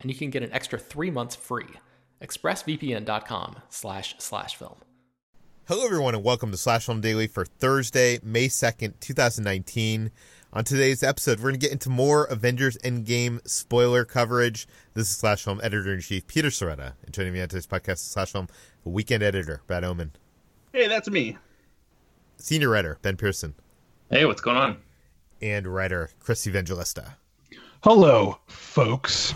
and you can get an extra three months free. ExpressVPN.com slash slash film. Hello, everyone, and welcome to Slash Film Daily for Thursday, May 2nd, 2019. On today's episode, we're going to get into more Avengers Endgame spoiler coverage. This is Slash Film Editor in Chief Peter Sciretta, and joining me on today's podcast is Slash Film Weekend Editor Brad Oman. Hey, that's me. Senior Writer Ben Pearson. Hey, what's going on? And Writer Chris Evangelista. Hello, folks.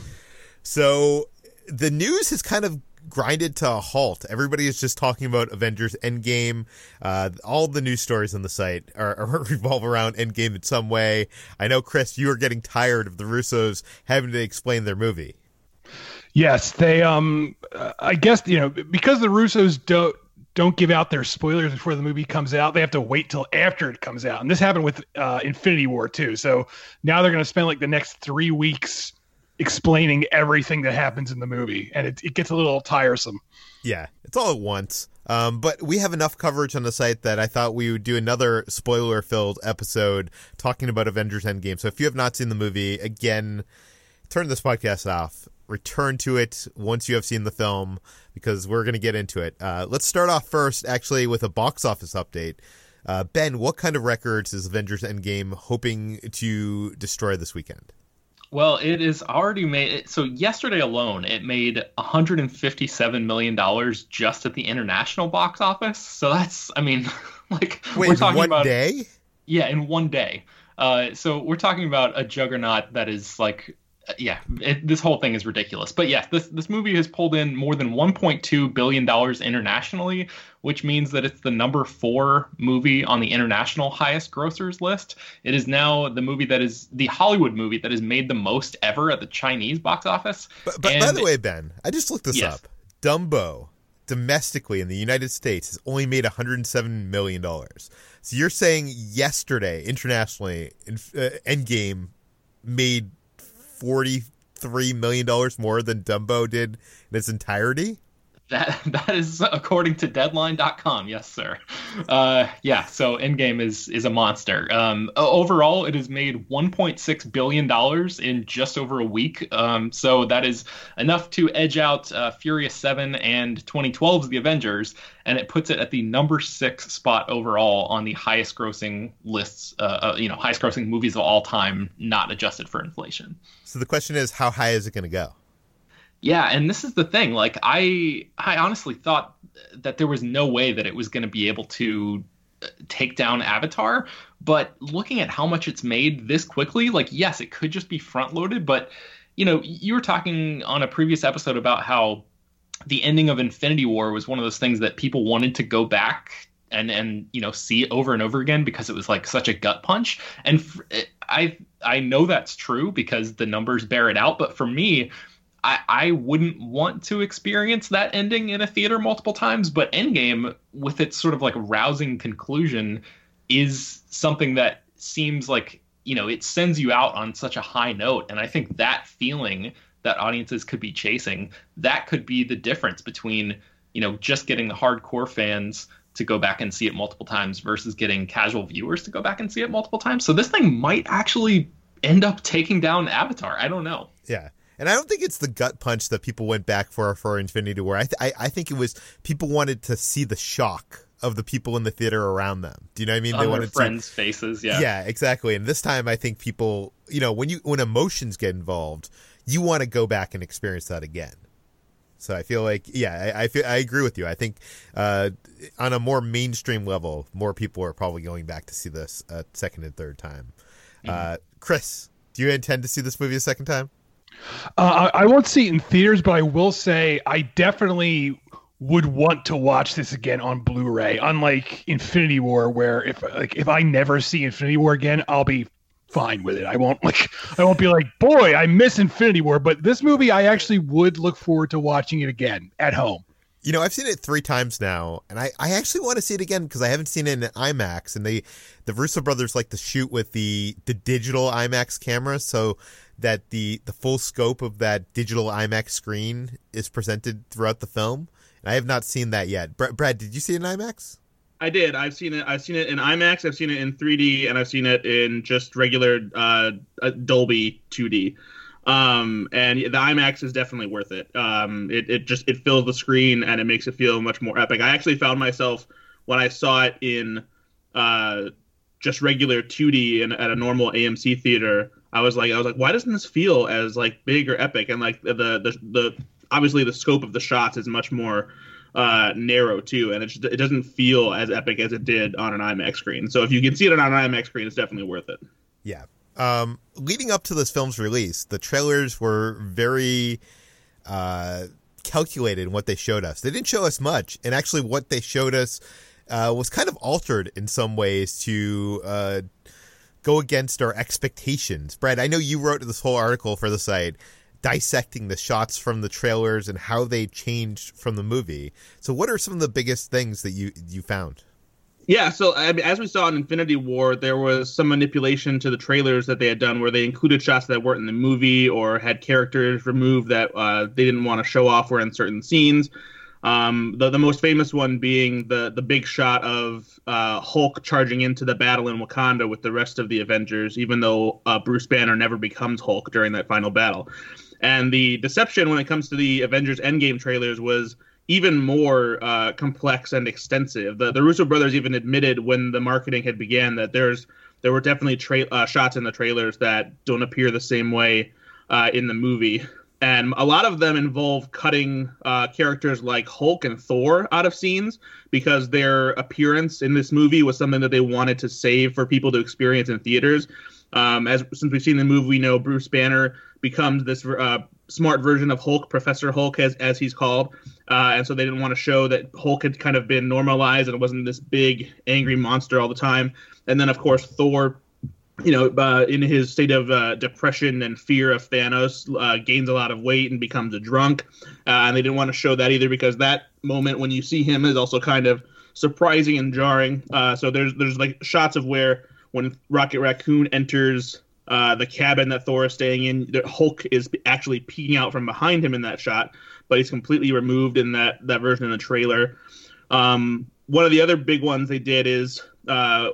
So the news has kind of grinded to a halt. Everybody is just talking about Avengers Endgame. Uh, all the news stories on the site are, are, revolve around Endgame in some way. I know, Chris, you are getting tired of the Russos having to explain their movie. Yes, they. Um, I guess you know because the Russos don't don't give out their spoilers before the movie comes out. They have to wait till after it comes out, and this happened with uh, Infinity War too. So now they're going to spend like the next three weeks explaining everything that happens in the movie, and it, it gets a little tiresome. Yeah, it's all at once. Um, but we have enough coverage on the site that I thought we would do another spoiler filled episode talking about Avengers Endgame. So if you have not seen the movie, again, turn this podcast off. Return to it once you have seen the film because we're going to get into it. Uh, let's start off first, actually, with a box office update. Uh, ben, what kind of records is Avengers Endgame hoping to destroy this weekend? Well, it is already made. So yesterday alone, it made 157 million dollars just at the international box office. So that's, I mean, like Wait, we're talking one about day. Yeah, in one day. Uh, so we're talking about a juggernaut that is like yeah, it, this whole thing is ridiculous. But yes, this this movie has pulled in more than 1.2 billion dollars internationally, which means that it's the number four movie on the international highest grossers list. It is now the movie that is the Hollywood movie that has made the most ever at the Chinese box office. But, but by the way, Ben, I just looked this yes. up. Dumbo domestically in the United States has only made 107 million dollars. So you're saying yesterday internationally, in, uh, Endgame made forty-three million dollars more than Dumbo did in its entirety. That that is according to Deadline.com. Yes, sir. Uh, yeah. So Endgame is is a monster. Um, overall, it has made 1.6 billion dollars in just over a week. Um, so that is enough to edge out uh, Furious Seven and 2012's The Avengers, and it puts it at the number six spot overall on the highest grossing lists. Uh, uh you know, highest grossing movies of all time, not adjusted for inflation. So the question is, how high is it going to go? Yeah, and this is the thing. Like I I honestly thought that there was no way that it was going to be able to uh, take down Avatar, but looking at how much it's made this quickly, like yes, it could just be front loaded, but you know, you were talking on a previous episode about how the ending of Infinity War was one of those things that people wanted to go back and and you know see over and over again because it was like such a gut punch and I I know that's true because the numbers bear it out but for me I, I wouldn't want to experience that ending in a theater multiple times, but Endgame, with its sort of like rousing conclusion, is something that seems like, you know, it sends you out on such a high note. And I think that feeling that audiences could be chasing, that could be the difference between, you know, just getting the hardcore fans to go back and see it multiple times versus getting casual viewers to go back and see it multiple times. So this thing might actually end up taking down Avatar. I don't know. Yeah. And I don't think it's the gut punch that people went back for for Infinity War. I, th- I, I think it was people wanted to see the shock of the people in the theater around them. Do you know what I mean? On they wanted friends' to, faces. Yeah. Yeah, exactly. And this time, I think people, you know, when you when emotions get involved, you want to go back and experience that again. So I feel like, yeah, I, I feel I agree with you. I think uh, on a more mainstream level, more people are probably going back to see this a second and third time. Mm-hmm. Uh, Chris, do you intend to see this movie a second time? Uh, I, I won't see it in theaters, but I will say I definitely would want to watch this again on Blu-ray. Unlike Infinity War, where if like if I never see Infinity War again, I'll be fine with it. I won't like I won't be like, boy, I miss Infinity War. But this movie, I actually would look forward to watching it again at home. You know, I've seen it three times now, and I, I actually want to see it again because I haven't seen it in IMAX. And they, the Russo brothers, like to shoot with the the digital IMAX camera, so that the the full scope of that digital IMAX screen is presented throughout the film. And I have not seen that yet. Brad, Brad did you see it in IMAX? I did. I've seen it. I've seen it in IMAX. I've seen it in 3D, and I've seen it in just regular uh, Dolby 2D. Um, and the IMAX is definitely worth it. Um, it, it just it fills the screen and it makes it feel much more epic. I actually found myself when I saw it in uh, just regular 2D and at a normal AMC theater. I was like, I was like, why doesn't this feel as like big or epic? And like the the the obviously the scope of the shots is much more uh, narrow too, and it it doesn't feel as epic as it did on an IMAX screen. So if you can see it on an IMAX screen, it's definitely worth it. Yeah. Um, leading up to this film's release, the trailers were very uh, calculated in what they showed us. They didn't show us much, and actually, what they showed us uh, was kind of altered in some ways to uh, go against our expectations. Brad, I know you wrote this whole article for the site dissecting the shots from the trailers and how they changed from the movie. So, what are some of the biggest things that you you found? Yeah, so I mean, as we saw in Infinity War, there was some manipulation to the trailers that they had done, where they included shots that weren't in the movie or had characters removed that uh, they didn't want to show off or in certain scenes. Um, the the most famous one being the the big shot of uh, Hulk charging into the battle in Wakanda with the rest of the Avengers, even though uh, Bruce Banner never becomes Hulk during that final battle. And the deception when it comes to the Avengers Endgame trailers was even more uh, complex and extensive. The the Russo brothers even admitted when the marketing had began that there's there were definitely tra- uh, shots in the trailers that don't appear the same way uh, in the movie, and a lot of them involve cutting uh, characters like Hulk and Thor out of scenes because their appearance in this movie was something that they wanted to save for people to experience in theaters. Um, as since we've seen the movie, we know Bruce Banner becomes this uh, smart version of Hulk, Professor Hulk, as as he's called, uh, and so they didn't want to show that Hulk had kind of been normalized and it wasn't this big angry monster all the time. And then of course Thor, you know, uh, in his state of uh, depression and fear of Thanos, uh, gains a lot of weight and becomes a drunk, uh, and they didn't want to show that either because that moment when you see him is also kind of surprising and jarring. Uh, so there's there's like shots of where when Rocket Raccoon enters uh, the cabin that Thor is staying in. The Hulk is actually peeking out from behind him in that shot, but he's completely removed in that that version of the trailer. Um, one of the other big ones they did is uh,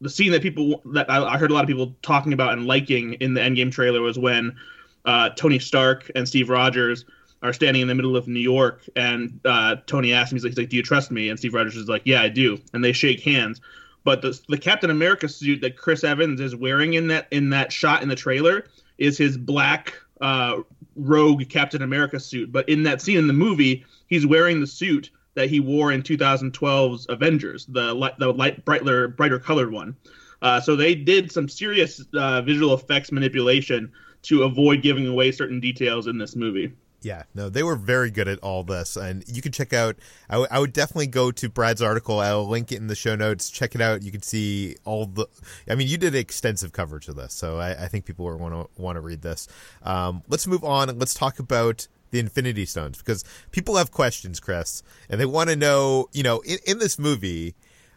the scene that people that I, I, heard a lot of people talking about and liking in the Endgame trailer was when uh, Tony Stark and Steve Rogers are standing in the middle of New York, and uh, Tony asks him, he's like, he's like, "Do you trust me?" And Steve Rogers is like, "Yeah, I do," and they shake hands but the, the Captain America suit that Chris Evans is wearing in that in that shot in the trailer is his black uh, rogue Captain America suit. But in that scene in the movie, he's wearing the suit that he wore in 2012's Avengers, the light, the light brighter brighter colored one. Uh, so they did some serious uh, visual effects manipulation to avoid giving away certain details in this movie. Yeah, no, they were very good at all this, and you can check out. I, w- I would definitely go to Brad's article. I'll link it in the show notes. Check it out. You can see all the. I mean, you did extensive coverage of this, so I, I think people will want to want to read this. Um, let's move on let's talk about the Infinity Stones because people have questions, Chris, and they want to know. You know, in, in this movie,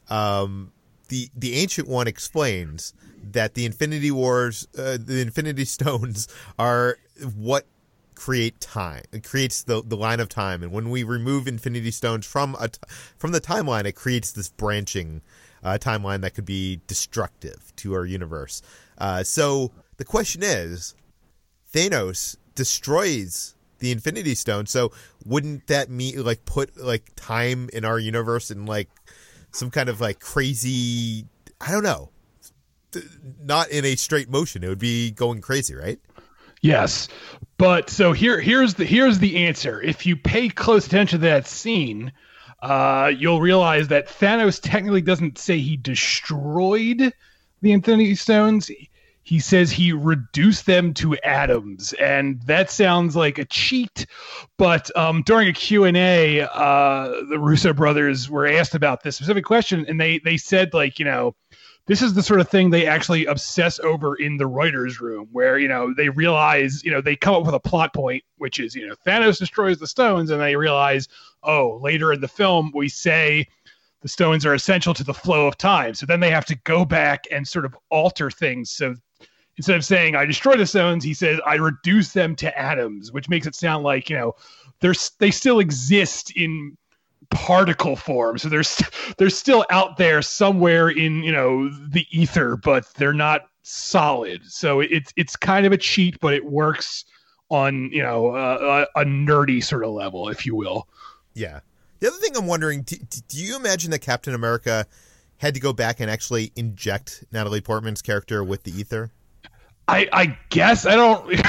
um, the the Ancient One explains that the Infinity Wars, uh, the Infinity Stones, are what create time. It creates the the line of time, and when we remove Infinity Stones from a t- from the timeline, it creates this branching uh, timeline that could be destructive to our universe. Uh, so the question is, Thanos destroys the Infinity Stone. So wouldn't that mean like put like time in our universe in like some kind of like crazy? I don't know. Not in a straight motion. It would be going crazy, right? Yes, but so here here's the here's the answer. If you pay close attention to that scene, uh, you'll realize that Thanos technically doesn't say he destroyed the Infinity Stones. He says he reduced them to atoms, and that sounds like a cheat. But um, during a Q and A, uh, the Russo brothers were asked about this specific question, and they they said like you know this is the sort of thing they actually obsess over in the writers' room, where you know they realize, you know, they come up with a plot point, which is, you know, Thanos destroys the stones, and they realize, oh, later in the film we say the stones are essential to the flow of time. So then they have to go back and sort of alter things. So instead of saying I destroy the stones, he says I reduce them to atoms, which makes it sound like you know they're they still exist in particle form. So they're they're still out there somewhere in you know the ether, but they're not solid. So it's it's kind of a cheat, but it works on you know uh, a, a nerdy sort of level, if you will. Yeah. The other thing I'm wondering, do, do you imagine that Captain America had to go back and actually inject Natalie Portman's character with the ether? I, I guess I don't.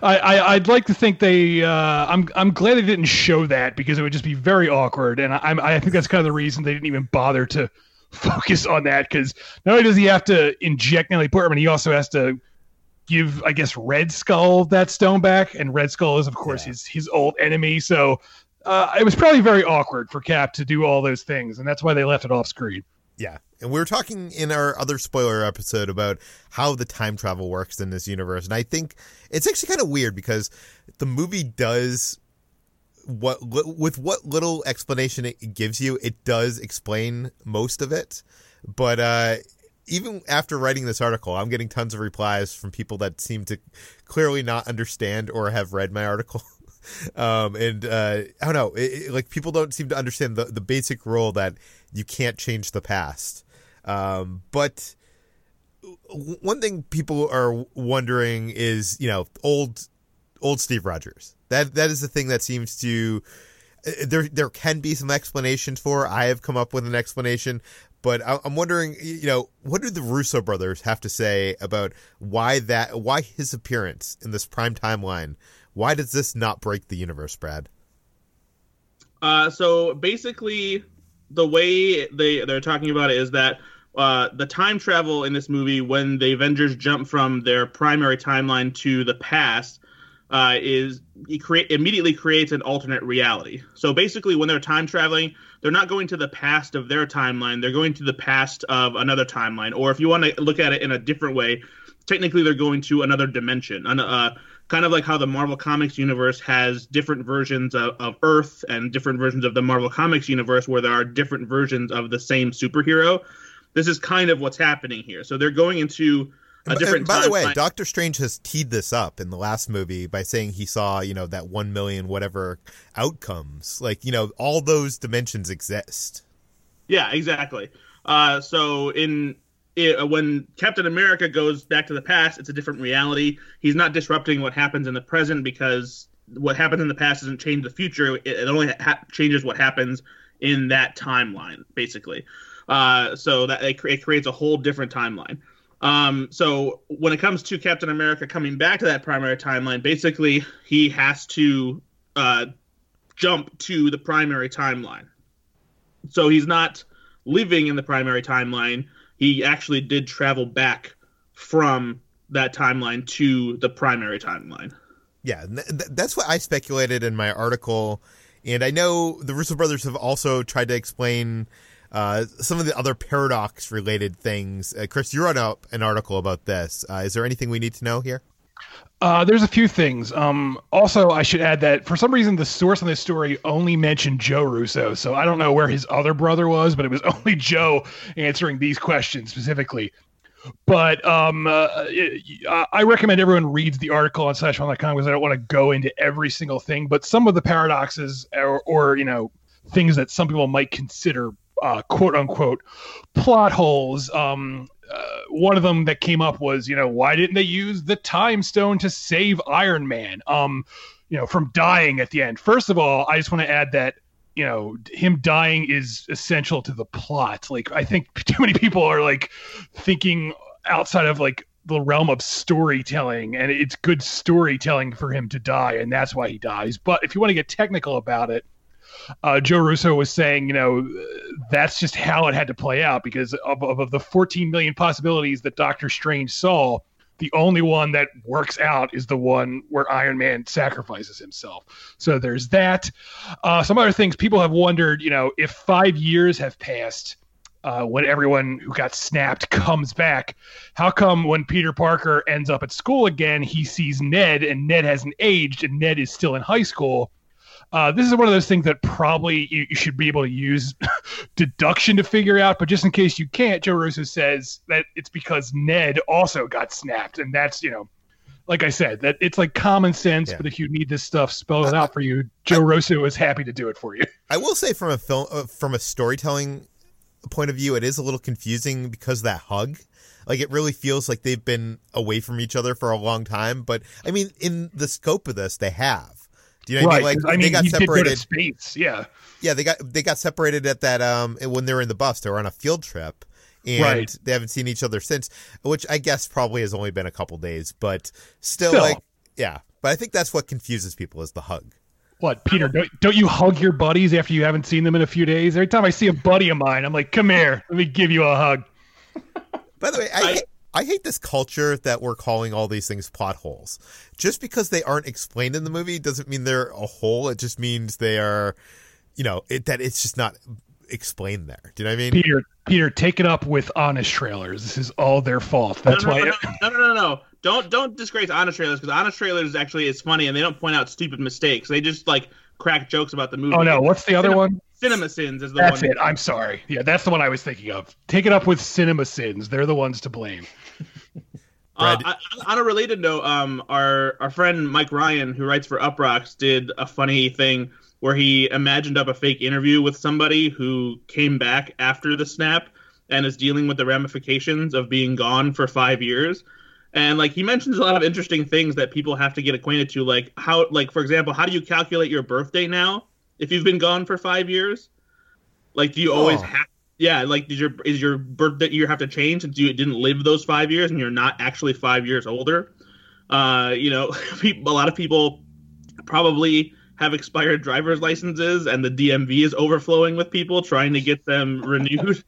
I, I would like to think they. Uh, I'm I'm glad they didn't show that because it would just be very awkward, and I I think that's kind of the reason they didn't even bother to focus on that because not only does he have to inject Natalie Portman, he also has to give I guess Red Skull that stone back, and Red Skull is of course yeah. his his old enemy. So uh, it was probably very awkward for Cap to do all those things, and that's why they left it off screen. Yeah. And we were talking in our other spoiler episode about how the time travel works in this universe. And I think it's actually kind of weird because the movie does what with what little explanation it gives you, it does explain most of it. But uh even after writing this article, I'm getting tons of replies from people that seem to clearly not understand or have read my article. um, and uh, I don't know, it, it, like people don't seem to understand the the basic rule that you can't change the past. Um, but one thing people are wondering is, you know, old old Steve Rogers. That that is the thing that seems to uh, there there can be some explanations for. I have come up with an explanation, but I'm wondering, you know, what do the Russo brothers have to say about why that why his appearance in this prime timeline? Why does this not break the universe, Brad? Uh, so basically, the way they they're talking about it is that uh, the time travel in this movie when the Avengers jump from their primary timeline to the past uh, is create immediately creates an alternate reality. So basically, when they're time traveling, they're not going to the past of their timeline; they're going to the past of another timeline. Or if you want to look at it in a different way, technically they're going to another dimension. uh, kind of like how the Marvel Comics universe has different versions of, of Earth and different versions of the Marvel Comics universe where there are different versions of the same superhero. This is kind of what's happening here. So they're going into a different. by the way, line. Doctor Strange has teed this up in the last movie by saying he saw, you know, that one million whatever outcomes. Like, you know, all those dimensions exist. Yeah, exactly. Uh, so in it, uh, when Captain America goes back to the past, it's a different reality. He's not disrupting what happens in the present because what happens in the past doesn't change the future. It, it only ha- changes what happens in that timeline, basically. Uh, so that it, it, creates a whole different timeline. Um, so when it comes to Captain America coming back to that primary timeline, basically he has to uh, jump to the primary timeline. So he's not living in the primary timeline he actually did travel back from that timeline to the primary timeline. Yeah, that's what I speculated in my article. And I know the Russo brothers have also tried to explain uh, some of the other paradox related things. Uh, Chris, you wrote up an article about this. Uh, is there anything we need to know here? Uh, there's a few things. Um, also, I should add that for some reason the source on this story only mentioned Joe Russo, so I don't know where his other brother was, but it was only Joe answering these questions specifically. But um, uh, I recommend everyone reads the article on SlashFilm.com because I don't want to go into every single thing. But some of the paradoxes, or, or you know, things that some people might consider uh, quote unquote plot holes. Um, uh, one of them that came up was, you know, why didn't they use the time stone to save Iron Man? Um, you know, from dying at the end. First of all, I just want to add that you know him dying is essential to the plot. Like I think too many people are like thinking outside of like the realm of storytelling, and it's good storytelling for him to die, and that's why he dies. But if you want to get technical about it, uh, Joe Russo was saying, you know, that's just how it had to play out because of, of, of the 14 million possibilities that Doctor Strange saw, the only one that works out is the one where Iron Man sacrifices himself. So there's that. Uh, some other things people have wondered, you know, if five years have passed. Uh, when everyone who got snapped comes back, how come when Peter Parker ends up at school again, he sees Ned and Ned hasn't aged and Ned is still in high school? Uh, this is one of those things that probably you, you should be able to use deduction to figure out, but just in case you can't, Joe Russo says that it's because Ned also got snapped, and that's you know, like I said, that it's like common sense. Yeah. But if you need this stuff spelled out for you, Joe Russo is happy to do it for you. I will say from a film, uh, from a storytelling point of view, it is a little confusing because that hug. Like it really feels like they've been away from each other for a long time. But I mean, in the scope of this, they have. Do you know what right, I mean? Like I mean, they got separated. space, yeah. Yeah, they got they got separated at that um when they were in the bus. They were on a field trip, and right. they haven't seen each other since. Which I guess probably has only been a couple days, but still, still. like yeah. But I think that's what confuses people is the hug. What, Peter? Don't, don't you hug your buddies after you haven't seen them in a few days? Every time I see a buddy of mine, I'm like, "Come here, let me give you a hug." By the way, I, I I hate this culture that we're calling all these things plot holes. Just because they aren't explained in the movie doesn't mean they're a hole. It just means they are, you know, it, that it's just not explained there. Do you know what I mean? Peter, Peter, take it up with honest trailers. This is all their fault. That's no, no, why. No, no, no, no, no. Don't don't disgrace honest trailers because honest trailers actually is funny and they don't point out stupid mistakes. They just like crack jokes about the movie. Oh no, what's the other one? Cinema Sins is the that's one. That's it. I'm sorry. Yeah, that's the one I was thinking of. Take it up with Cinema Sins. They're the ones to blame. Uh, on a related note, um, our our friend Mike Ryan, who writes for Uproxx, did a funny thing where he imagined up a fake interview with somebody who came back after the snap and is dealing with the ramifications of being gone for five years. And like he mentions a lot of interesting things that people have to get acquainted to, like how, like for example, how do you calculate your birthday now if you've been gone for five years? Like, do you oh. always have yeah, like did your is your birth year have to change since you didn't live those five years and you're not actually five years older? Uh, you know, a lot of people probably have expired driver's licenses and the DMV is overflowing with people trying to get them renewed.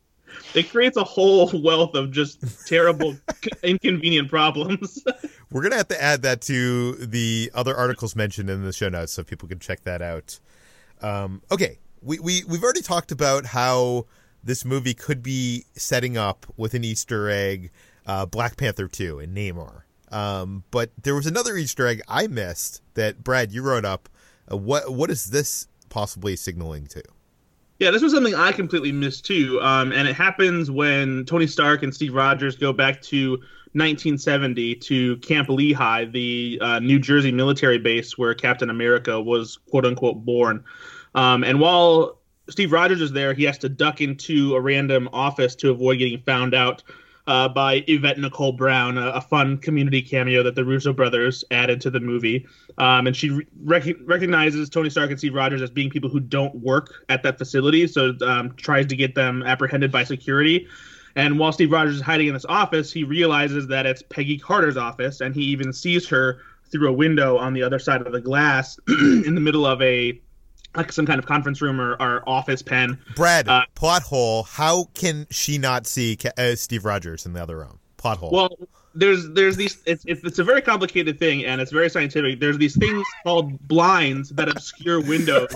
it creates a whole wealth of just terrible, inconvenient problems. We're gonna have to add that to the other articles mentioned in the show notes so people can check that out. Um, okay, we we we've already talked about how this movie could be setting up with an Easter egg uh, Black Panther 2 and Namor. Um, but there was another Easter egg I missed that Brad you wrote up. Uh, what what is this possibly signaling to? Yeah, this was something I completely missed too. Um, and it happens when Tony Stark and Steve Rogers go back to 1970 to Camp Lehigh, the uh, New Jersey military base where Captain America was quote unquote born. Um, and while Steve Rogers is there, he has to duck into a random office to avoid getting found out uh, by Yvette Nicole Brown, a, a, fun community cameo that the Russo brothers added to the movie. Um, and she rec- recognizes Tony Stark and Steve Rogers as being people who don't work at that facility, so um, tries to get them apprehended by security. And while Steve Rogers is hiding in this office, he realizes that it's Peggy Carter's office, and he even sees her through a window on the other side of the glass in the middle of a like some kind of conference room or, or office pen. Brad, uh, plot hole. How can she not see uh, Steve Rogers in the other room? Plot hole. Well, there's there's these. It's, it's, it's a very complicated thing, and it's very scientific. There's these things called blinds that obscure windows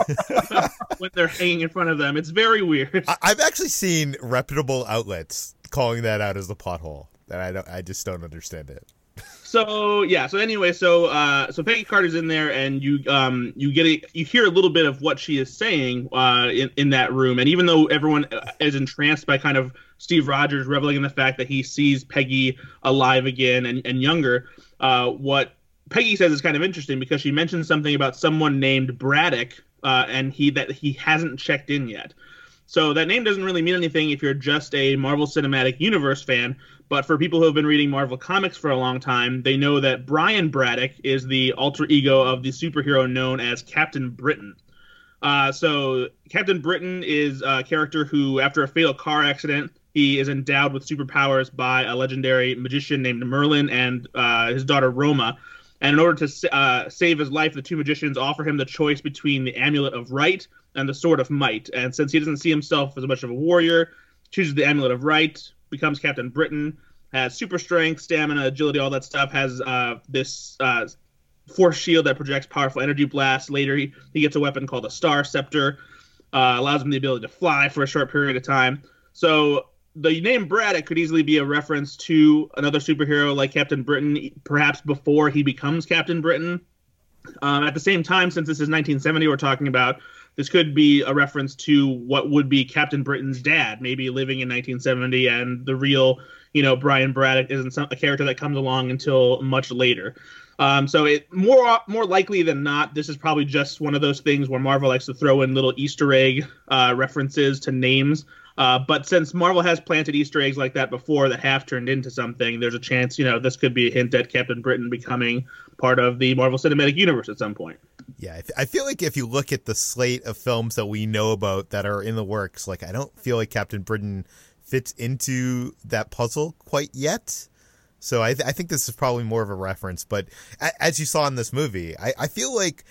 when they're hanging in front of them. It's very weird. I, I've actually seen reputable outlets calling that out as the plot hole. That I don't. I just don't understand it. So yeah. So anyway, so uh, so Peggy Carter's in there, and you um you get a, you hear a little bit of what she is saying uh in in that room, and even though everyone is entranced by kind of Steve Rogers reveling in the fact that he sees Peggy alive again and and younger, uh, what Peggy says is kind of interesting because she mentions something about someone named Braddock, uh, and he that he hasn't checked in yet. So that name doesn't really mean anything if you're just a Marvel Cinematic Universe fan. But for people who have been reading Marvel comics for a long time, they know that Brian Braddock is the alter ego of the superhero known as Captain Britain. Uh, so Captain Britain is a character who, after a fatal car accident, he is endowed with superpowers by a legendary magician named Merlin and uh, his daughter Roma. And in order to uh, save his life, the two magicians offer him the choice between the Amulet of Right and the Sword of Might. And since he doesn't see himself as much of a warrior, chooses the Amulet of Right, becomes Captain Britain, has super strength, stamina, agility, all that stuff. Has uh, this uh, force shield that projects powerful energy blasts. Later, he, he gets a weapon called a Star Scepter, uh, allows him the ability to fly for a short period of time. So the name Braddock could easily be a reference to another superhero like Captain Britain, perhaps before he becomes Captain Britain. Um, at the same time, since this is 1970, we're talking about this could be a reference to what would be Captain Britain's dad, maybe living in 1970, and the real, you know, Brian Braddock isn't some, a character that comes along until much later. Um, so it more more likely than not, this is probably just one of those things where Marvel likes to throw in little Easter egg uh, references to names. Uh, but since Marvel has planted Easter eggs like that before that have turned into something, there's a chance, you know, this could be a hint at Captain Britain becoming part of the Marvel Cinematic Universe at some point. Yeah, I feel like if you look at the slate of films that we know about that are in the works, like I don't feel like Captain Britain fits into that puzzle quite yet. So I, th- I think this is probably more of a reference. But a- as you saw in this movie, I, I feel like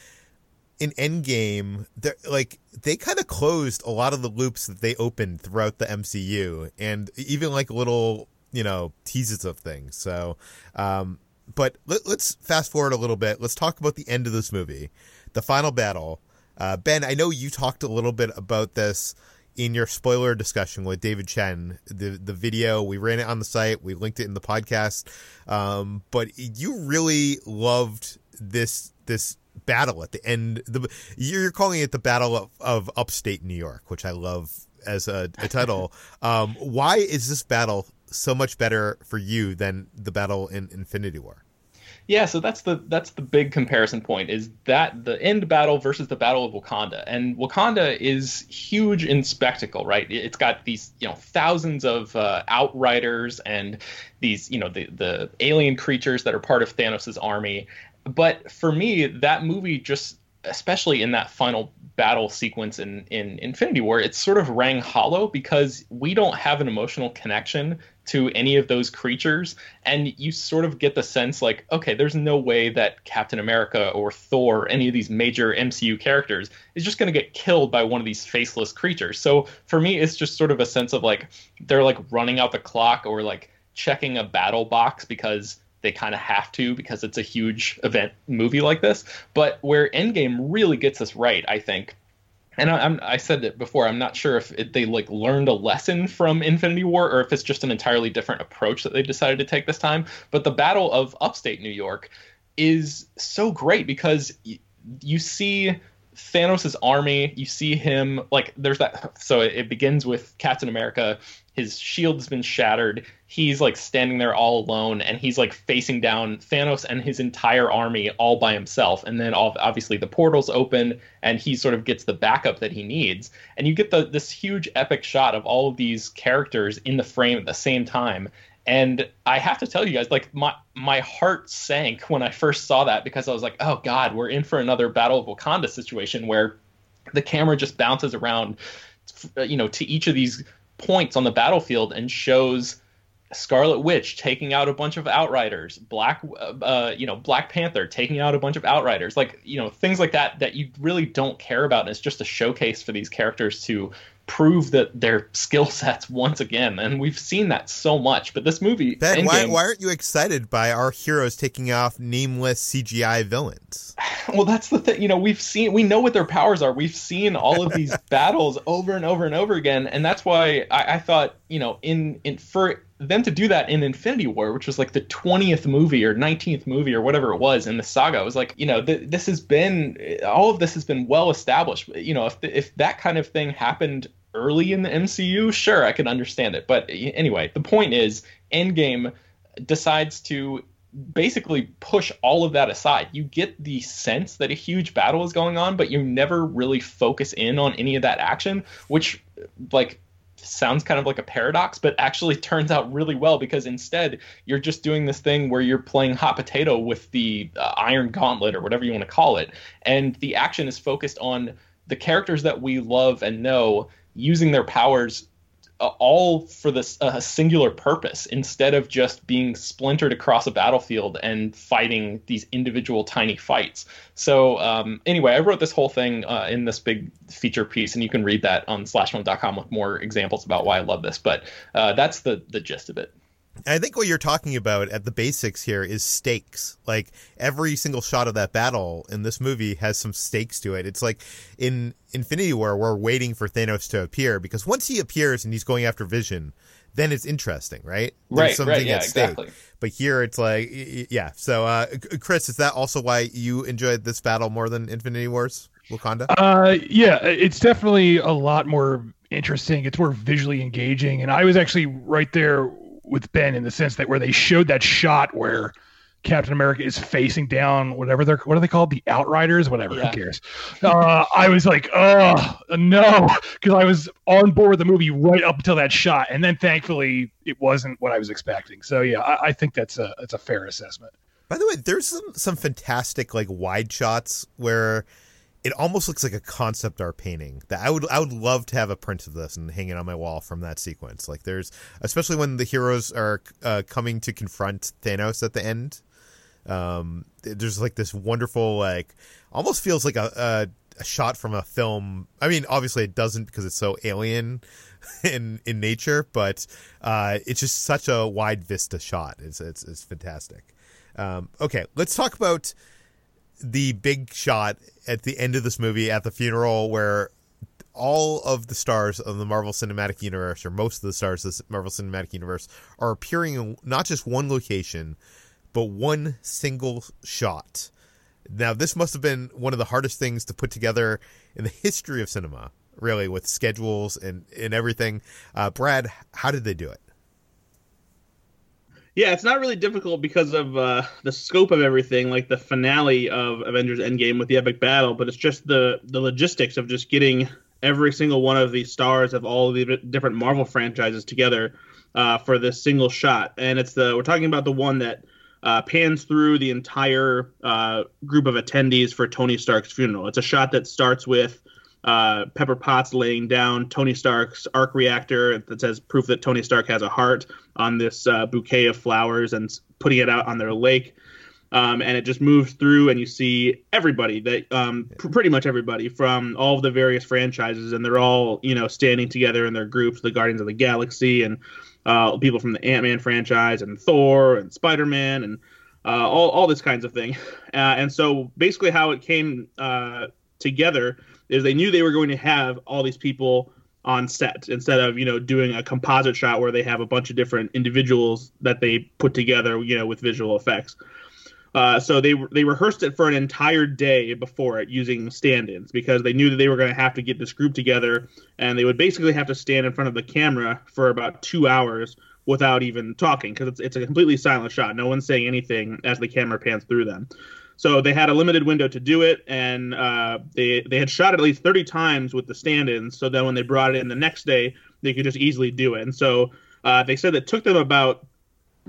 in Endgame, they like they kind of closed a lot of the loops that they opened throughout the MCU, and even like little you know teases of things. So, um, but let, us fast forward a little bit. Let's talk about the end of this movie, the final battle. Uh, ben, I know you talked a little bit about this in your spoiler discussion with David Chen. The the video we ran it on the site, we linked it in the podcast. Um, but you really loved this this battle at the end. The you're calling it the Battle of, of Upstate New York, which I love as a, a title. um, why is this battle so much better for you than the battle in Infinity War? Yeah, so that's the that's the big comparison point is that the end battle versus the battle of Wakanda. And Wakanda is huge in spectacle, right? It's got these, you know, thousands of uh, outriders and these, you know, the the alien creatures that are part of Thanos' army but for me, that movie just, especially in that final battle sequence in, in Infinity War, it sort of rang hollow because we don't have an emotional connection to any of those creatures. And you sort of get the sense like, okay, there's no way that Captain America or Thor, or any of these major MCU characters, is just going to get killed by one of these faceless creatures. So for me, it's just sort of a sense of like, they're like running out the clock or like checking a battle box because they kind of have to because it's a huge event movie like this. But where Endgame really gets us right, I think, and I, I said it before. I'm not sure if it, they like learned a lesson from Infinity War or if it's just an entirely different approach that they decided to take this time. But the Battle of Upstate New York is so great because y- you see Thanos' army. You see him like there's that. So it, it begins with Captain America his shield's been shattered. He's like standing there all alone, and he's like facing down Thanos and his entire army all by himself. And then obviously the portals open, and he sort of gets the backup that he needs. And you get the this huge epic shot of all of these characters in the frame at the same time. And I have to tell you guys, like my my heart sank when I first saw that because I was like, oh God, we're in for another Battle of Wakanda situation where the camera just bounces around, you know, to each of these points on the battlefield and shows Scarlet Witch taking out a bunch of Outriders, Black, uh, you know, Black Panther taking out a bunch of Outriders, like you know things like that that you really don't care about. And it's just a showcase for these characters to prove that their skill sets once again. And we've seen that so much. But this movie, Ben, why, why aren't you excited by our heroes taking off nameless CGI villains? Well, that's the thing. You know, we've seen, we know what their powers are. We've seen all of these battles over and over and over again, and that's why I, I thought, you know, in in for them to do that in Infinity War, which was like the 20th movie or 19th movie or whatever it was in the saga, it was like, you know, th- this has been, all of this has been well established. You know, if, if that kind of thing happened early in the MCU, sure, I can understand it. But anyway, the point is, Endgame decides to basically push all of that aside. You get the sense that a huge battle is going on, but you never really focus in on any of that action, which, like, sounds kind of like a paradox, but actually turns out really well because instead you're just doing this thing where you're playing hot potato with the uh, Iron Gauntlet or whatever you want to call it. And the action is focused on the characters that we love and know using their powers all for this a uh, singular purpose instead of just being splintered across a battlefield and fighting these individual tiny fights. So um, anyway, I wrote this whole thing uh, in this big feature piece, and you can read that on slashfilm.com with more examples about why I love this. But uh, that's the the gist of it. I think what you're talking about at the basics here is stakes. Like every single shot of that battle in this movie has some stakes to it. It's like in Infinity War, we're waiting for Thanos to appear because once he appears and he's going after Vision, then it's interesting, right? There's right, something right, yeah, at stake. Exactly. But here it's like, yeah. So, uh, Chris, is that also why you enjoyed this battle more than Infinity Wars, Wakanda? Uh, yeah, it's definitely a lot more interesting. It's more visually engaging, and I was actually right there with Ben in the sense that where they showed that shot where Captain America is facing down whatever they're what are they called the Outriders whatever yeah. who cares uh, I was like oh no because I was on board with the movie right up until that shot and then thankfully it wasn't what I was expecting so yeah I, I think that's a that's a fair assessment. By the way, there's some some fantastic like wide shots where it almost looks like a concept art painting that I would I would love to have a print of this and hang it on my wall from that sequence. Like there's especially when the heroes are uh, coming to confront Thanos at the end. Um, there's like this wonderful like almost feels like a, a, a shot from a film. I mean, obviously it doesn't because it's so alien in in nature, but uh, it's just such a wide vista shot. It's it's, it's fantastic. Um, okay, let's talk about the big shot at the end of this movie at the funeral where all of the stars of the Marvel Cinematic Universe, or most of the stars of the Marvel Cinematic Universe, are appearing in not just one location, but one single shot. Now, this must have been one of the hardest things to put together in the history of cinema, really, with schedules and, and everything. Uh, Brad, how did they do it? Yeah, it's not really difficult because of uh, the scope of everything, like the finale of Avengers Endgame with the epic battle, but it's just the the logistics of just getting every single one of the stars of all of the different Marvel franchises together uh, for this single shot. And it's the we're talking about the one that uh, pans through the entire uh, group of attendees for Tony Stark's funeral. It's a shot that starts with uh, Pepper Potts laying down Tony Stark's arc reactor that says proof that Tony Stark has a heart on this uh, bouquet of flowers and putting it out on their lake. Um, and it just moves through, and you see everybody that um, pr- pretty much everybody from all of the various franchises, and they're all you know standing together in their groups, the Guardians of the Galaxy, and uh, people from the Ant Man franchise, and Thor, and Spider Man, and uh, all all this kinds of thing. Uh, and so basically, how it came uh, together is they knew they were going to have all these people on set instead of you know doing a composite shot where they have a bunch of different individuals that they put together you know with visual effects. Uh, so they they rehearsed it for an entire day before it using stand-ins because they knew that they were going to have to get this group together and they would basically have to stand in front of the camera for about two hours without even talking because it's, it's a completely silent shot. No one's saying anything as the camera pans through them. So they had a limited window to do it, and uh, they they had shot at least 30 times with the stand-ins. So then when they brought it in the next day, they could just easily do it. And so uh, they said it took them about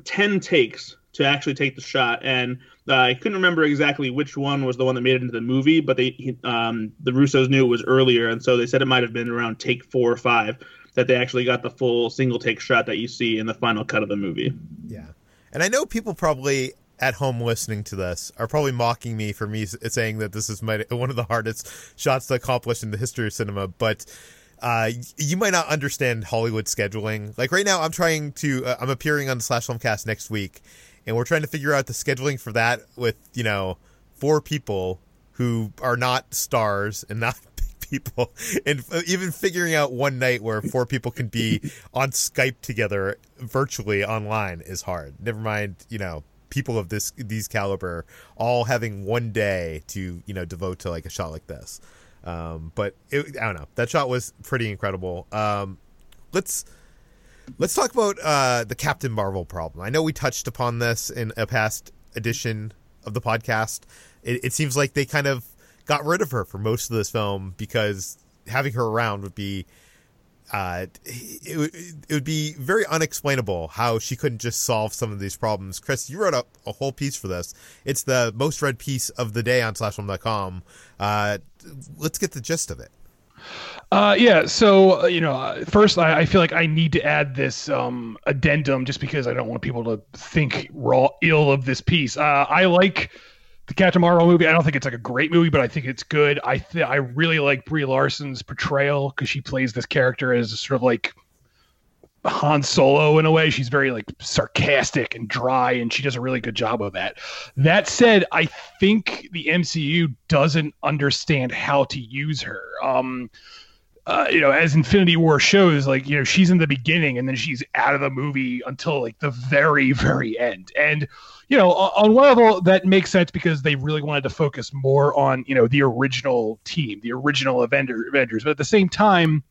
10 takes to actually take the shot. And uh, I couldn't remember exactly which one was the one that made it into the movie, but they um, the Russos knew it was earlier, and so they said it might have been around take four or five that they actually got the full single take shot that you see in the final cut of the movie. Yeah. And I know people probably at home listening to this are probably mocking me for me saying that this is my one of the hardest shots to accomplish in the history of cinema, but uh, you might not understand Hollywood scheduling. Like right now, I'm trying to. Uh, I'm appearing on the Slash Filmcast next week, and we're trying to figure out the scheduling for that with you know four people who are not stars and not people, and even figuring out one night where four people can be on Skype together virtually online is hard. Never mind, you know, people of this these caliber all having one day to you know devote to like a shot like this. Um, but it, I don't know. That shot was pretty incredible. Um, let's let's talk about uh, the Captain Marvel problem. I know we touched upon this in a past edition of the podcast. It, it seems like they kind of got rid of her for most of this film because having her around would be uh, it, it would be very unexplainable how she couldn't just solve some of these problems. Chris, you wrote up a whole piece for this. It's the most read piece of the day on slashfilm.com. Uh, let's get the gist of it. Uh, yeah, so uh, you know, uh, first I, I, feel like I need to add this um, addendum just because I don't want people to think raw ill of this piece. Uh, I like the Captain Marvel movie. I don't think it's like a great movie, but I think it's good. I th- I really like Brie Larson's portrayal because she plays this character as sort of like Han Solo in a way. She's very like sarcastic and dry, and she does a really good job of that. That said, I think the MCU doesn't understand how to use her. Um, uh, you know, as Infinity War shows, like you know, she's in the beginning and then she's out of the movie until like the very, very end. And you know, on one level, that makes sense because they really wanted to focus more on you know the original team, the original Avenger, Avengers. But at the same time,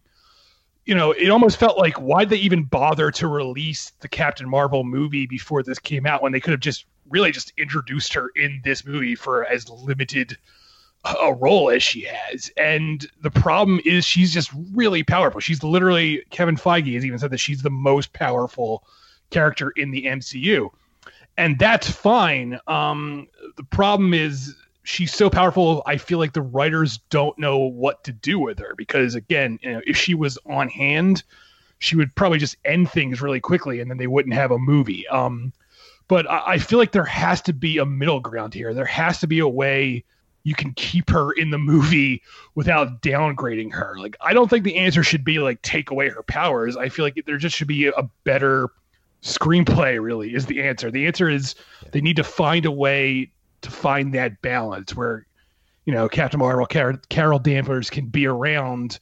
you know, it almost felt like why'd they even bother to release the Captain Marvel movie before this came out when they could have just really just introduced her in this movie for as limited a role as she has. And the problem is she's just really powerful. She's literally Kevin Feige has even said that she's the most powerful character in the MCU. And that's fine. Um, the problem is she's so powerful. I feel like the writers don't know what to do with her because, again, you know, if she was on hand, she would probably just end things really quickly, and then they wouldn't have a movie. Um, but I, I feel like there has to be a middle ground here. There has to be a way you can keep her in the movie without downgrading her. Like, I don't think the answer should be like take away her powers. I feel like there just should be a better screenplay. Really, is the answer. The answer is they need to find a way to find that balance where you know Captain Marvel, Car- Carol Danvers can be around,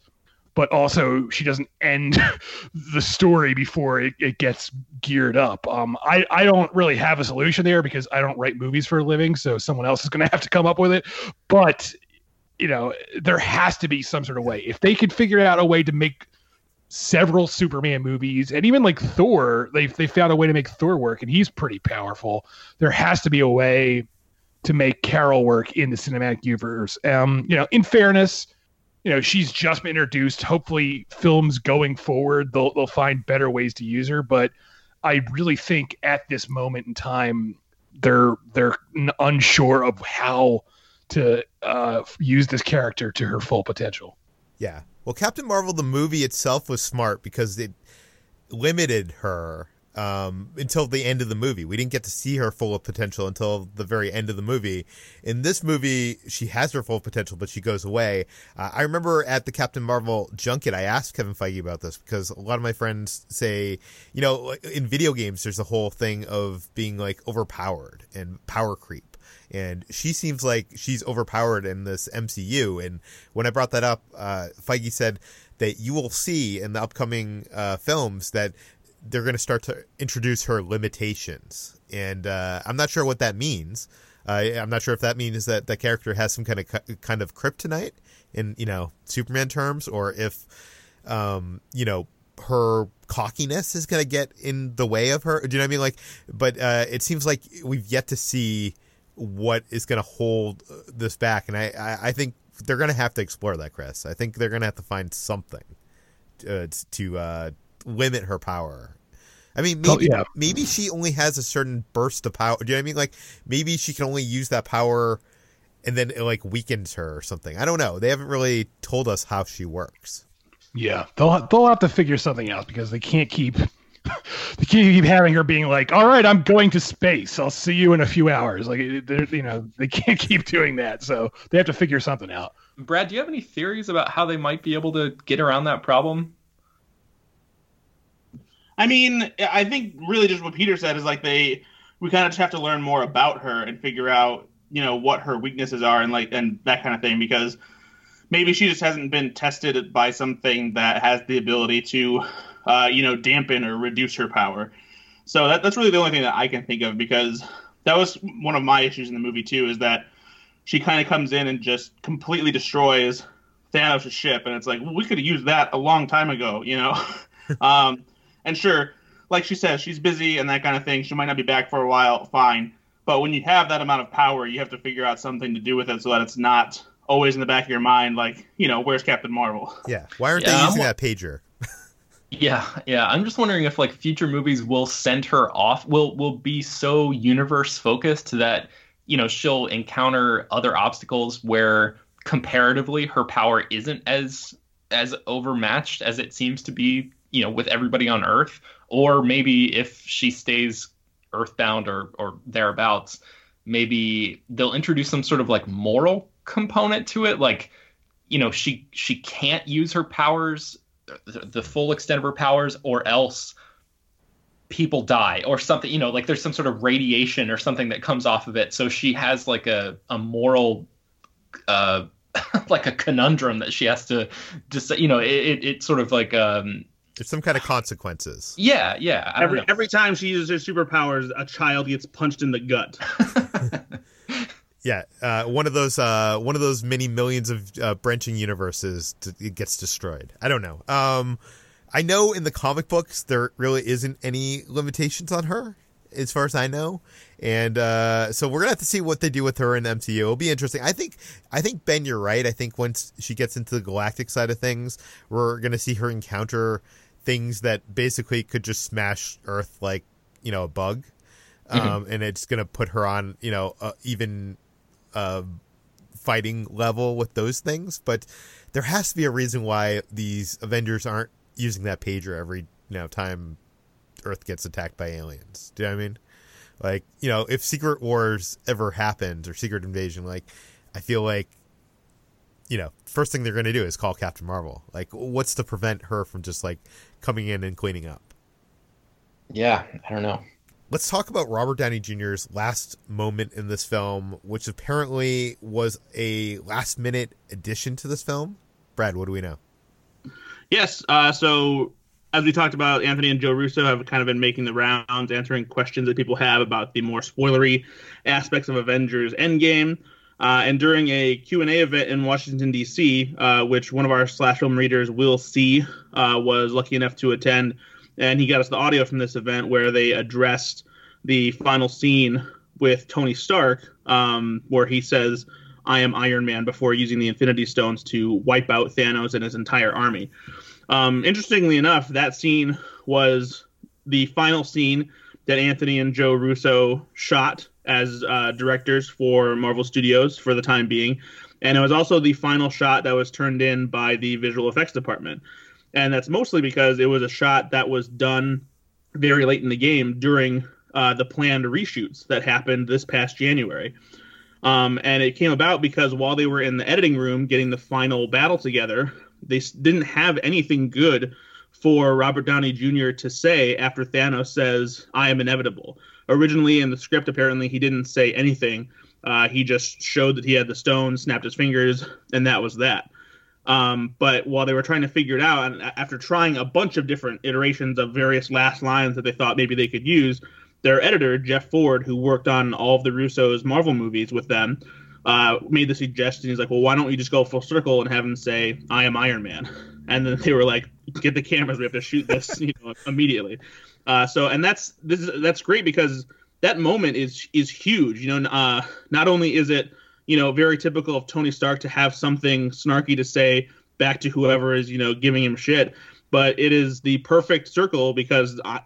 but also she doesn't end the story before it, it gets geared up. Um, I I don't really have a solution there because I don't write movies for a living, so someone else is going to have to come up with it. But you know, there has to be some sort of way. If they could figure out a way to make several Superman movies and even like Thor, they they found a way to make Thor work, and he's pretty powerful. There has to be a way to make Carol work in the cinematic universe. Um, you know, in fairness, you know, she's just been introduced. Hopefully, films going forward, they'll they'll find better ways to use her. But I really think at this moment in time, they're they're unsure of how to uh, use this character to her full potential. Yeah. Well, Captain Marvel, the movie itself was smart because it limited her um, until the end of the movie. We didn't get to see her full of potential until the very end of the movie. In this movie, she has her full potential, but she goes away. Uh, I remember at the Captain Marvel junket, I asked Kevin Feige about this because a lot of my friends say, you know, in video games, there's a whole thing of being like overpowered and power creep. And she seems like she's overpowered in this MCU. And when I brought that up, uh, Feige said that you will see in the upcoming uh, films that they're going to start to introduce her limitations, and uh, I'm not sure what that means. Uh, I'm not sure if that means that the character has some kind of kind of kryptonite in you know Superman terms, or if um, you know her cockiness is going to get in the way of her. Do you know what I mean? Like, but uh, it seems like we've yet to see what is going to hold this back, and I, I, I think they're going to have to explore that, Chris. I think they're going to have to find something uh, to uh, limit her power. I mean, maybe, oh, yeah. maybe she only has a certain burst of power. Do you know what I mean? Like, maybe she can only use that power and then it like weakens her or something. I don't know. They haven't really told us how she works. Yeah, they'll they'll have to figure something out because they can't keep they can't keep having her being like, "All right, I'm going to space. I'll see you in a few hours." Like, you know, they can't keep doing that, so they have to figure something out. Brad, do you have any theories about how they might be able to get around that problem? I mean, I think really just what Peter said is like they we kind of just have to learn more about her and figure out you know what her weaknesses are and like and that kind of thing because maybe she just hasn't been tested by something that has the ability to, uh, you know, dampen or reduce her power. So that, that's really the only thing that I can think of because that was one of my issues in the movie too. Is that she kind of comes in and just completely destroys Thanos' ship, and it's like well, we could have used that a long time ago, you know. um, and sure, like she says, she's busy and that kind of thing. She might not be back for a while. Fine, but when you have that amount of power, you have to figure out something to do with it so that it's not always in the back of your mind, like you know, where's Captain Marvel? Yeah, why aren't Yeah, they I'm using that pager? Yeah, yeah. I'm just wondering if like future movies will send her off will will be so universe focused that you know she'll encounter other obstacles where comparatively her power isn't as as overmatched as it seems to be, you know, with everybody on Earth, or maybe if she stays earthbound or or thereabouts, maybe they'll introduce some sort of like moral component to it like you know she she can't use her powers the, the full extent of her powers or else people die or something you know like there's some sort of radiation or something that comes off of it so she has like a, a moral uh like a conundrum that she has to just you know it, it, it sort of like um There's some kind of consequences. yeah yeah I Every every time she uses her superpowers, a child gets punched in the gut. Yeah, uh, one of those uh, one of those many millions of uh, branching universes t- it gets destroyed. I don't know. Um, I know in the comic books there really isn't any limitations on her, as far as I know, and uh, so we're gonna have to see what they do with her in MCU. It'll be interesting. I think I think Ben, you're right. I think once she gets into the galactic side of things, we're gonna see her encounter things that basically could just smash Earth like you know a bug. Um, and it's going to put her on, you know, uh, even uh, fighting level with those things. But there has to be a reason why these Avengers aren't using that pager every you know time Earth gets attacked by aliens. Do you know what I mean? Like you know, if Secret Wars ever happens or Secret Invasion, like I feel like you know, first thing they're going to do is call Captain Marvel. Like, what's to prevent her from just like coming in and cleaning up? yeah i don't know Let's talk about Robert Downey Jr.'s last moment in this film, which apparently was a last minute addition to this film. Brad, what do we know? Yes. Uh, so as we talked about, Anthony and Joe Russo have kind of been making the rounds, answering questions that people have about the more spoilery aspects of Avengers Endgame. Uh, and during a Q&A event in Washington, D.C., uh, which one of our slash film readers, Will C., uh, was lucky enough to attend, and he got us the audio from this event where they addressed the final scene with Tony Stark, um, where he says, I am Iron Man, before using the Infinity Stones to wipe out Thanos and his entire army. Um, interestingly enough, that scene was the final scene that Anthony and Joe Russo shot as uh, directors for Marvel Studios for the time being. And it was also the final shot that was turned in by the visual effects department. And that's mostly because it was a shot that was done very late in the game during uh, the planned reshoots that happened this past January. Um, and it came about because while they were in the editing room getting the final battle together, they didn't have anything good for Robert Downey Jr. to say after Thanos says, I am inevitable. Originally in the script, apparently, he didn't say anything. Uh, he just showed that he had the stone, snapped his fingers, and that was that. Um, but while they were trying to figure it out, and after trying a bunch of different iterations of various last lines that they thought maybe they could use, their editor, Jeff Ford, who worked on all of the Russo's Marvel movies with them, uh, made the suggestion. He's like, well, why don't you just go full circle and have him say, I am Iron Man? And then they were like, get the cameras. We have to shoot this you know, immediately. Uh, so, and that's this is that's great because that moment is is huge. You know, uh, not only is it you know very typical of Tony Stark to have something snarky to say back to whoever is you know giving him shit, but it is the perfect circle because I,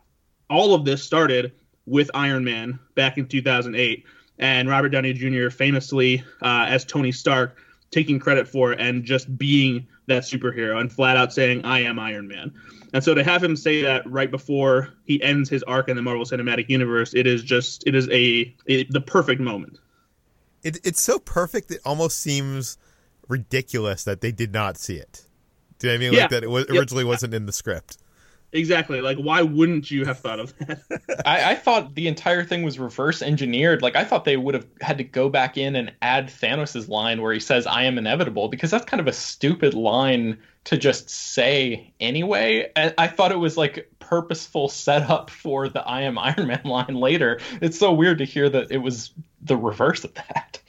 all of this started with Iron Man back in 2008, and Robert Downey Jr. famously uh, as Tony Stark taking credit for it and just being that superhero and flat out saying I am Iron Man. And so to have him say that right before he ends his arc in the Marvel Cinematic Universe, it is just it is a, a the perfect moment. It, it's so perfect it almost seems ridiculous that they did not see it. Do you know what I mean? Yeah. Like that it was, originally wasn't in the script. Exactly. Like, why wouldn't you have thought of that? I, I, thought the entire thing was reverse engineered. Like, I thought they would have had to go back in and add Thanos' line where he says, I am inevitable, because that's kind of a stupid line to just say anyway. And I thought it was like purposeful setup for the I am Iron Man line later. It's so weird to hear that it was the reverse of that.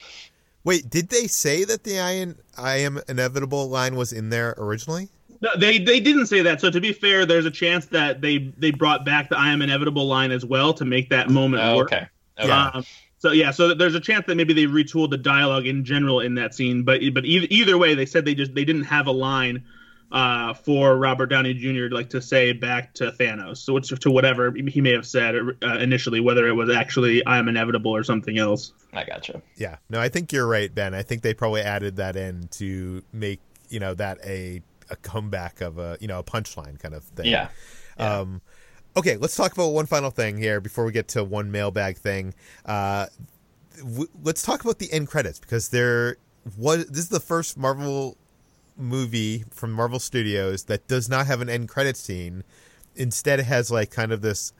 Wait, did they say that the I am, I am inevitable line was in there originally? No, they they didn't say that. So to be fair, there's a chance that they they brought back the "I am inevitable" line as well to make that moment oh, work. Okay. okay. Um, so yeah, so there's a chance that maybe they retooled the dialogue in general in that scene, but but either, either way, they said they just they didn't have a line uh, for Robert Downey Jr. like to say back to Thanos, so it's to whatever he may have said uh, initially, whether it was actually "I am inevitable" or something else. I gotcha. Yeah, no, I think you're right, Ben. I think they probably added that in to make you know that a a comeback of a you know a punchline kind of thing. Yeah. yeah. Um, okay, let's talk about one final thing here before we get to one mailbag thing. Uh, w- let's talk about the end credits because there was this is the first Marvel movie from Marvel Studios that does not have an end credit scene. Instead, it has like kind of this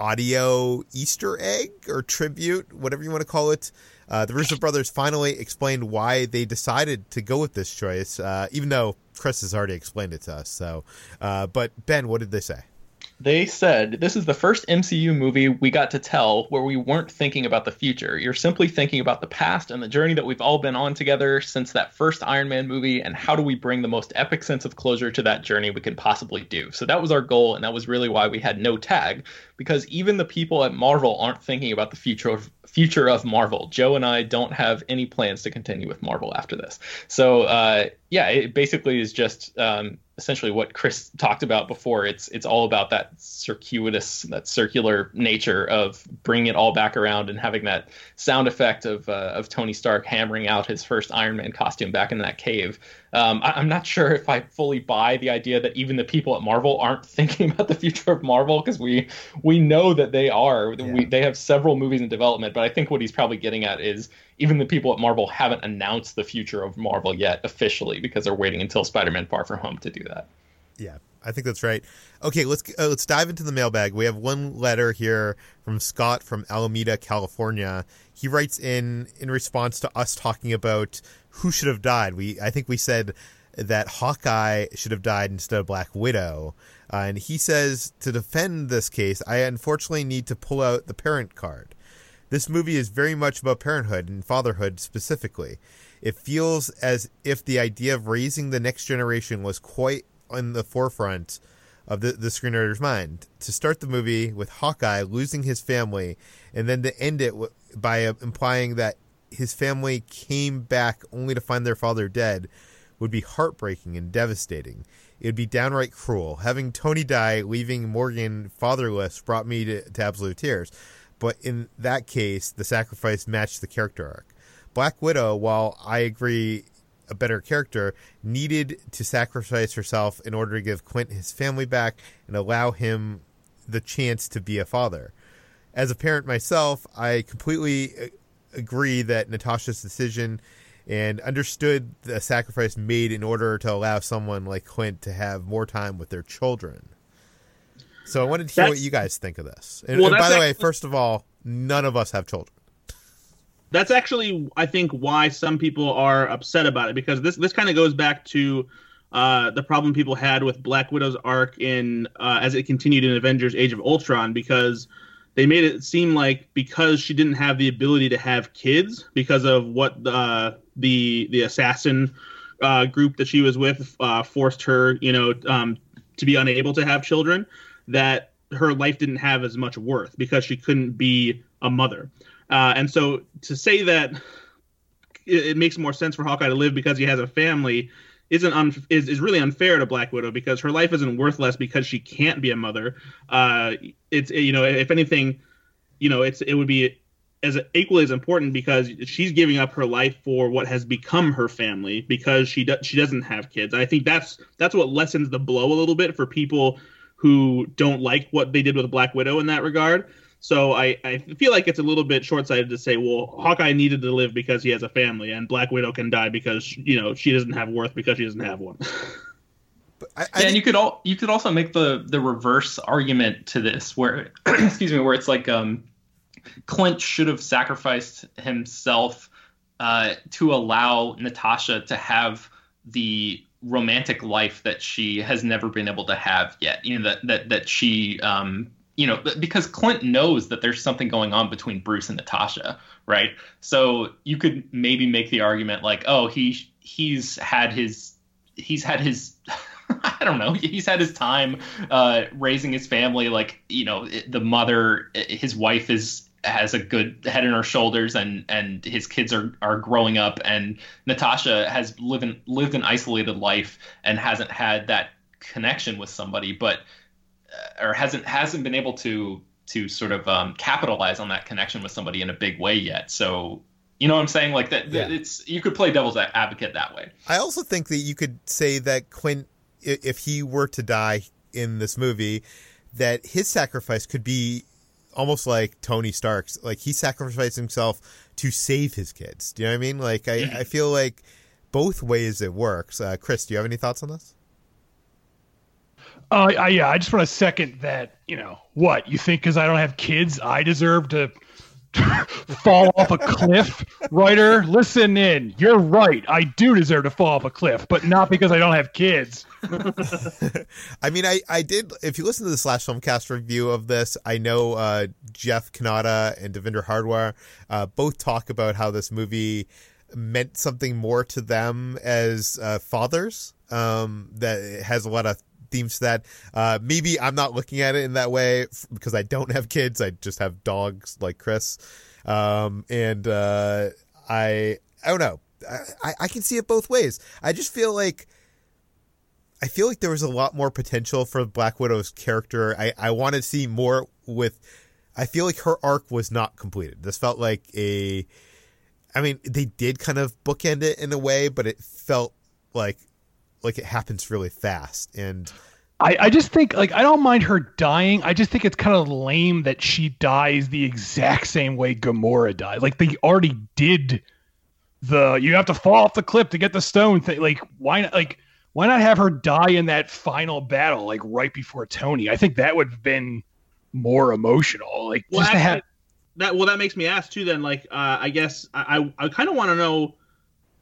audio Easter egg or tribute, whatever you want to call it. Uh, the Russo brothers finally explained why they decided to go with this choice, uh, even though Chris has already explained it to us. So, uh, but Ben, what did they say? They said this is the first MCU movie we got to tell where we weren't thinking about the future. You're simply thinking about the past and the journey that we've all been on together since that first Iron Man movie, and how do we bring the most epic sense of closure to that journey we can possibly do. So that was our goal, and that was really why we had no tag, because even the people at Marvel aren't thinking about the future of future of Marvel. Joe and I don't have any plans to continue with Marvel after this. So uh, yeah, it basically is just um, essentially what Chris talked about before. It's it's all about that circuitous, that circular nature of bringing it all back around and having that sound effect of uh, of Tony Stark hammering out his first Iron Man costume back in that cave. Um, I, am not sure if I fully buy the idea that even the people at Marvel aren't thinking about the future of Marvel because we we know that they are. Yeah. We, they have several movies in development, but I think what he's probably getting at is even the people at Marvel haven't announced the future of Marvel yet officially because they're waiting until Spider-Man: Far From Home to do that. Yeah, I think that's right. Okay, let's uh, let's dive into the mailbag. We have one letter here from Scott from Alameda, California. He writes in in response to us talking about who should have died. We I think we said that Hawkeye should have died instead of Black Widow. Uh, and he says to defend this case, I unfortunately need to pull out the parent card. This movie is very much about parenthood and fatherhood specifically. It feels as if the idea of raising the next generation was quite in the forefront of the, the screenwriter's mind. To start the movie with Hawkeye losing his family, and then to end it by uh, implying that his family came back only to find their father dead would be heartbreaking and devastating. It would be downright cruel. Having Tony die, leaving Morgan fatherless, brought me to, to absolute tears. But in that case, the sacrifice matched the character arc. Black Widow, while I agree a better character, needed to sacrifice herself in order to give Clint his family back and allow him the chance to be a father. As a parent myself, I completely uh, agree that Natasha's decision and understood the sacrifice made in order to allow someone like Clint to have more time with their children. So I wanted to hear that's, what you guys think of this. And, well, and by the actually, way, first of all, none of us have children. That's actually, I think, why some people are upset about it because this this kind of goes back to uh, the problem people had with Black Widow's arc in uh, as it continued in Avengers: Age of Ultron because they made it seem like because she didn't have the ability to have kids because of what the the the assassin uh, group that she was with uh, forced her, you know, um, to be unable to have children that her life didn't have as much worth because she couldn't be a mother. Uh, and so to say that it, it, makes more sense for Hawkeye to live because he has a family isn't un- is, is really unfair to Black Widow because her life isn't worth less because she can't be a mother. Uh, it's you know if anything, you know it's it would be as equally as important because she's giving up her life for what has become her family because she do- she doesn't have kids. I think that's that's what lessens the blow a little bit for people who don't like what they did with Black Widow in that regard. So I, I feel like it's a little bit short sighted to say, well, Hawkeye needed to live because he has a family, and Black Widow can die because you know she doesn't have worth because she doesn't have one. I, I yeah, and you could all you could also make the the reverse argument to this, where excuse me, where it's like um, Clint should have sacrificed himself uh, to allow Natasha to have the romantic life that she has never been able to have yet. You know that that that she um, you know because Clint knows that there's something going on between Bruce and Natasha, right? So you could maybe make the argument like, oh, he he's had his he's had his I don't know. He's had his time uh, raising his family. Like you know, the mother, his wife is has a good head on her shoulders, and and his kids are are growing up. And Natasha has lived an, lived an isolated life and hasn't had that connection with somebody, but uh, or hasn't hasn't been able to to sort of um, capitalize on that connection with somebody in a big way yet. So you know what I'm saying? Like that, Yeah. it's you could play devil's advocate that way. I also think that you could say that Clint, i- if he were to die in this movie, that his sacrifice could be almost like Tony Stark's. Like he sacrificed himself to save his kids. Do you know what I mean? Like I, I feel like both ways it works. Uh, Chris, do you have any thoughts on this? Uh, I, yeah, I just want to second that. You know what you think? Because I don't have kids, I deserve to fall off a cliff. Writer, listen in. You're right. I do deserve to fall off a cliff, but not because I don't have kids. I mean, I, I did. If you listen to the Slash Filmcast review of this, I know uh, Jeff Cannata and Devindra Hardawar uh, both talk about how this movie meant something more to them as uh, fathers. Um, that has a lot of themes to that. Uh, maybe I'm not looking at it in that way f- because I don't have kids. I just have dogs like Chris. Um, and uh, I I don't know. I, I can see it both ways. I just feel like I feel like there was a lot more potential for Black Widow's character. I, I want to see more with. I feel like her arc was not completed. This felt like a. I mean, they did kind of bookend it in a way, but it felt like like it happens really fast. And I, I just think like I don't mind her dying. I just think it's kind of lame that she dies the exact same way Gamora died. Like they already did the you have to fall off the cliff to get the stone thing. Like why not like why not have her die in that final battle like right before Tony? I think that would have been more emotional. Like Well, just have that well, that makes me ask too. Then, like, uh, I guess I I, I kind of want to know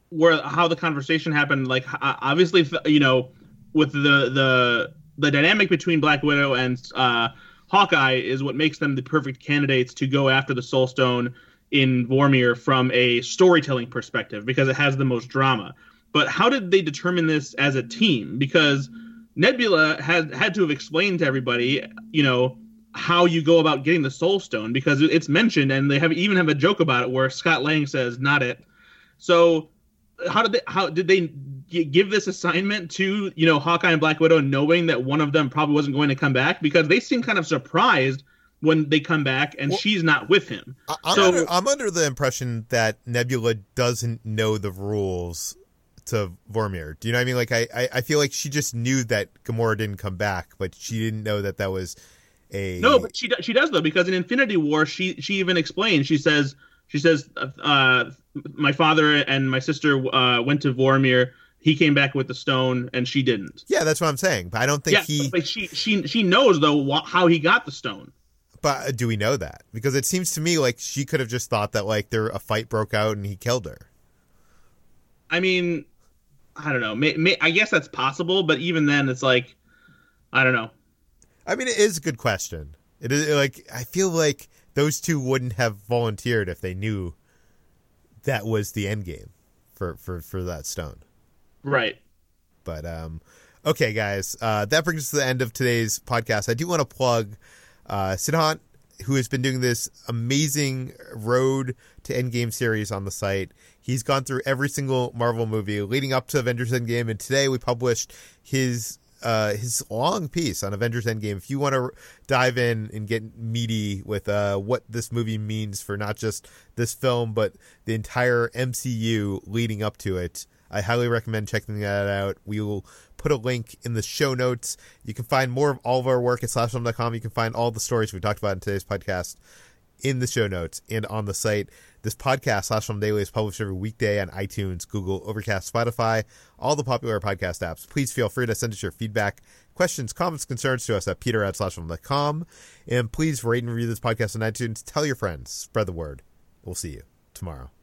where how the conversation happened. Like, uh, obviously, you know, with the the the dynamic between Black Widow and uh, Hawkeye is what makes them the perfect candidates to go after the Soul Stone in Vormir from a storytelling perspective because it has the most drama. But how did they determine this as a team? Because Nebula had had to have explained to everybody, you know, how you go about getting the Soul Stone because it's mentioned, and they have even have a joke about it where Scott Lang says, "Not it." So, how did they how did they give this assignment to you know Hawkeye and Black Widow, knowing that one of them probably wasn't going to come back because they seem kind of surprised when they come back and Well- she's not with him. I'm, So- under, I'm under the impression that Nebula doesn't know the rules to Vormir. Do you know what I mean? Like I, I, I feel like she just knew that Gamora didn't come back, but she didn't know that that was a No, but she she does though because in Infinity War she she even explains. She says she says uh, my father and my sister uh, went to Vormir. He came back with the stone, and she didn't. yeah, that's what I'm saying. But I don't think yeah, he. but she she she knows though wh- how he got the stone. But uh, do we know that? Because it seems to me like she could have just thought that like there a fight broke out and he killed her. I mean, I don't know. May, may, I guess that's possible, but even then, it's like, I don't know. I mean, it is a good question. It is like I feel like those two wouldn't have volunteered if they knew that was the end game for for for that stone. Right. But um, okay, guys, uh, that brings us to the end of today's podcast. I do want to plug uh, Sidhant, who has been doing this amazing Road to Endgame series on the site. He's gone through every single Marvel movie leading up to Avengers Endgame, and today we published his uh, his long piece on Avengers Endgame. If you want to dive in and get meaty with uh, what this movie means for not just this film but the entire MCU leading up to it, I highly recommend checking that out. We will put a link in the show notes. You can find more of all of our work at slashfilm.com. You can find all the stories we talked about in today's podcast in the show notes and on the site. This podcast, Slash Film Daily, is published every weekday on iTunes, Google, Overcast, Spotify, all the popular podcast apps. Please feel free to send us your feedback, questions, comments, concerns to us at peter at slashfilm.com. And please rate and review this podcast on iTunes. Tell your friends. Spread the word. We'll see you tomorrow.